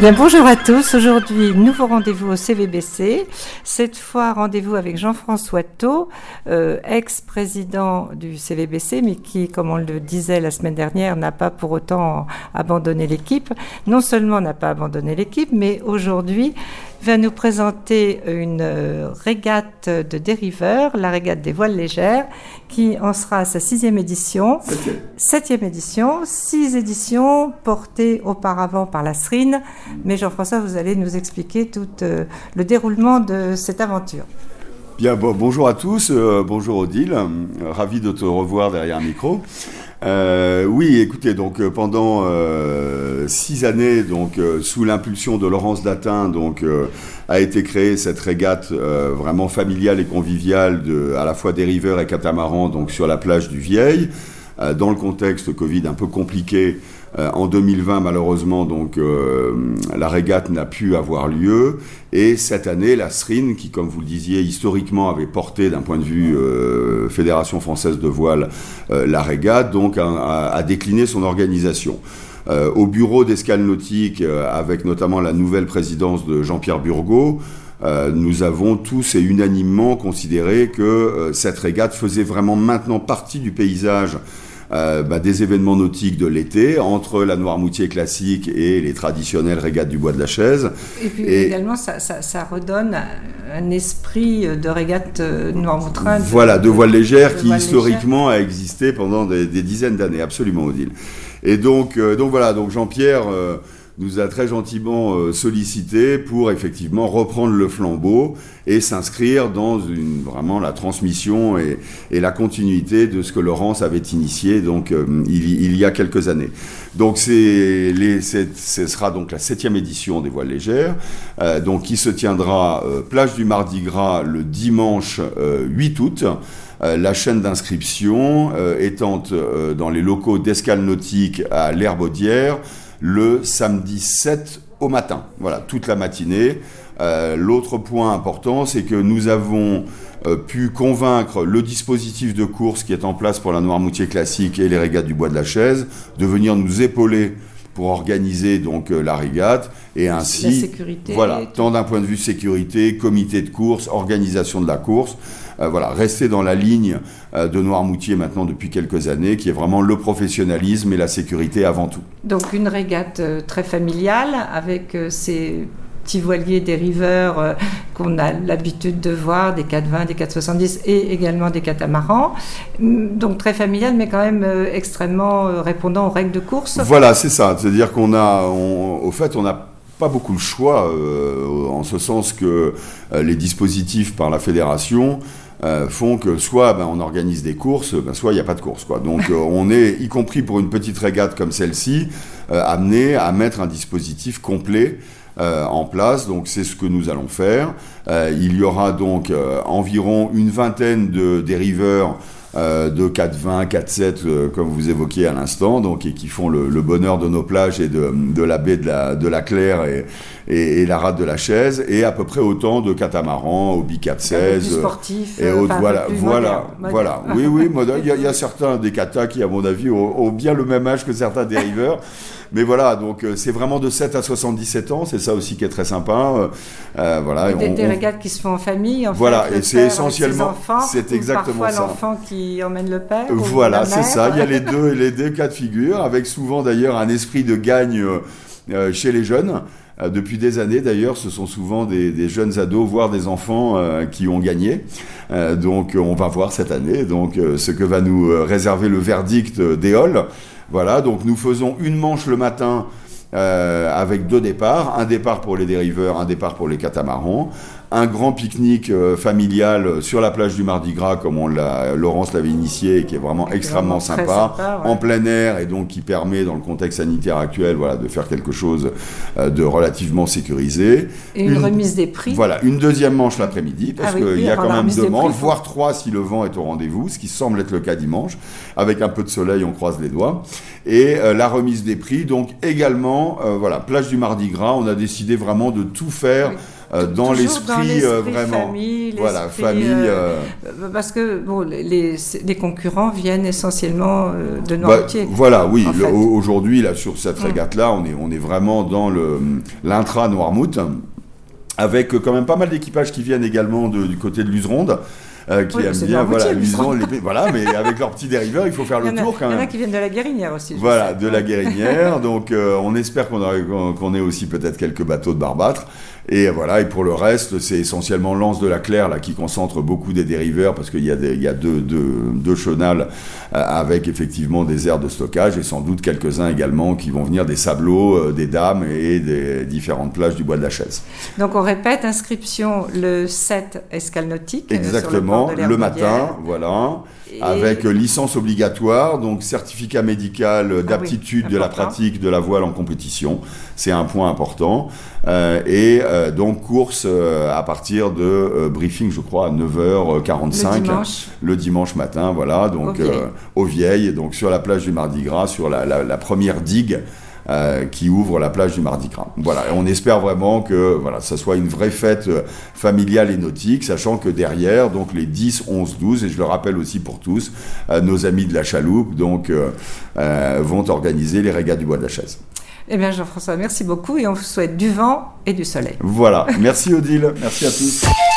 Bien, bonjour à tous. Aujourd'hui, nouveau rendez-vous au CVBC. Cette fois, rendez-vous avec Jean-François Thau, euh, ex-président du CVBC, mais qui, comme on le disait la semaine dernière, n'a pas pour autant abandonné l'équipe. Non seulement n'a pas abandonné l'équipe, mais aujourd'hui va nous présenter une euh, régate de dériveurs, la régate des voiles légères, qui en sera à sa sixième édition. Septième. édition, six éditions portées auparavant par la SRIN. Mais Jean-François, vous allez nous expliquer tout euh, le déroulement de cette aventure. Bien, bonjour à tous, euh, bonjour Odile, ravi de te revoir derrière un micro. Euh, oui, écoutez, donc euh, pendant euh, six années, donc sous l'impulsion de Laurence Datin, donc a été créée cette régate vraiment familiale et conviviale de à la fois des riveurs et catamarans, donc sur la plage du Vieil, dans le contexte Covid un peu compliqué. Euh, en 2020, malheureusement, donc euh, la régate n'a pu avoir lieu. Et cette année, la SRIN, qui, comme vous le disiez, historiquement avait porté d'un point de vue euh, Fédération française de voile la régate, donc a, décliné son organisation. au bureau d'escale nautique, avec notamment la nouvelle présidence de Jean-Pierre Burgot, nous avons tous et unanimement considéré que cette régate faisait vraiment maintenant partie du paysage euh, bah, des événements nautiques de l'été, entre la Noirmoutier classique et les traditionnelles régates du bois de la chaise. Et puis également, ça, ça, redonne un esprit de régate euh, Noirmoutrin. Voilà, de, voile légère qui historiquement a existé pendant des, dizaines d'années, absolument, Odile. Et donc, euh, donc voilà, donc Jean-Pierre nous a très gentiment euh, sollicité pour effectivement reprendre le flambeau et s'inscrire dans une, vraiment la transmission et, et, la continuité de ce que Laurence avait initié donc euh, il, il, y a quelques années. Donc c'est ce sera donc la septième édition des voiles légères, euh, donc qui se tiendra plage du Mardi Gras le dimanche 8 août. la chaîne d'inscription étant dans les locaux d'Escale Nautique à l'Herbaudière le samedi 7 au matin. Voilà, toute la matinée. Euh, l'autre point important, c'est que nous avons euh, pu convaincre le dispositif de course qui est en place pour la Noirmoutier classique et les régates du Bois de la Chaise de venir nous épauler pour organiser donc euh, la régate et ainsi voilà tant d'un point de vue sécurité, comité de course, organisation de la course, euh, voilà rester dans la ligne euh, de Noirmoutier maintenant depuis quelques années, qui est vraiment le professionnalisme et la sécurité avant tout. Donc une régate très familiale avec ses petits voiliers dériveurs euh, qu'on a l'habitude de voir, des 420, des 470 et également des catamarans. Mm, donc très familial, mais quand même euh, extrêmement euh, répondant aux règles de course. Voilà, c'est ça. C'est-à-dire qu'on a, au fait, on n'a pas beaucoup le choix, en ce sens que les dispositifs par la fédération font que soit ben, on organise des courses, ben, soit il n'y a pas de course. Donc on est, y compris pour une petite régate comme celle-ci, amené à mettre un dispositif complet euh, en place. Donc c'est ce que nous allons faire. Euh, il y aura donc euh, environ une vingtaine de dériveurs de 4,20, 4,7 comme vous évoquiez à l'instant, donc et qui font le, bonheur de nos plages et de, de la baie de la, de la Claire et, et, la rade de la chaise, et à peu près autant de catamarans, au 416 sportif, et autres. Voilà, voilà, voilà. Oui, oui, il y, a, il y, a certains des katas qui, à mon avis, ont bien le même âge que certains dériveurs. Mais voilà, donc euh, c'est vraiment de 7 à 77 ans, c'est ça aussi qui est très sympa. Euh, euh voilà, des, des régates qui se font en famille. En voilà, et c'est essentiellement, c'est exactement parfois l'enfant qui emmène le père. Voilà, c'est ça. Il y a les deux, les deux cas de figure, avec souvent d'ailleurs un esprit de gagne euh, chez les jeunes. Depuis des années, d'ailleurs, ce sont souvent des, des, jeunes ados, voire des enfants qui ont gagné. donc, on va voir cette année donc ce que va nous réserver le verdict des halls. Voilà, donc nous faisons une manche le matin euh, avec deux départs, un départ pour les dériveurs, un départ pour les catamarans, un grand pique-nique euh, familial sur la plage du Mardi Gras, comme on l'a, Laurence l'avait initié, et qui est vraiment extrêmement sympa, en plein air, et donc qui permet, dans le contexte sanitaire actuel, voilà, de faire quelque chose euh, de relativement sécurisé. Et une, remise des prix. Voilà, une deuxième manche l'après-midi, parce ah qu'il y a quand même deux manches, voire trois si le vent est au rendez-vous, ce qui semble être le cas dimanche. Avec un peu de soleil, on croise les doigts. Et euh, la remise des prix, donc également, voilà, plage du Mardi Gras, on a décidé vraiment de tout faire. dans l'esprit vraiment. Famille, voilà, famille. parce que bon, les, les, concurrents viennent essentiellement de bah, Voilà, oui. Aujourd'hui, là, sur cette mm. régate-là, on est, on est vraiment dans l'intra Noirmouth avec quand même pas mal d'équipages qui viennent également du côté de l'Useronde. Euh, qui aiment bien, voilà, voilà, mais avec leurs petits dériveurs, il faut faire le tour quand même. Il y en a qui viennent de la Guérinière aussi. Voilà, de la Guérinière. donc, euh, on espère qu'on qu'on ait aussi peut-être quelques bateaux de barbâtre. Et voilà, et pour le reste, c'est essentiellement l'Anse de la Claire là qui concentre beaucoup des dériveurs parce qu'il y a, des, il y a deux, deux, deux chenals euh, avec effectivement des aires de stockage et sans doute quelques-uns également qui vont venir des sablots, euh, des dames et des différentes plages du bois de la Chaise. Donc on répète, inscription le 7 escale nautique. Euh, Exactement, le, matin, voilà avec licence obligatoire, donc certificat médical ah d'aptitude de la pratique de la voile en compétition. C'est un point important. Euh, et euh, donc course euh, à partir de briefing, je crois, à 9h45. Le dimanche. Le dimanche matin, voilà. Donc au Vieil, donc sur la plage du Mardi Gras, sur la, la première digue. Euh, qui ouvre la plage du Mardi Gras. Voilà, et on espère vraiment que voilà, ça soit une vraie fête euh, familiale et nautique, sachant que derrière, donc les 10, 11, 12, et je le rappelle aussi pour tous, euh, nos amis de la chaloupe donc, vont organiser les régates du Bois de la Chaise. Eh bien, Jean-François, merci beaucoup et on vous souhaite du vent et du soleil. Voilà, merci Odile, merci à tous.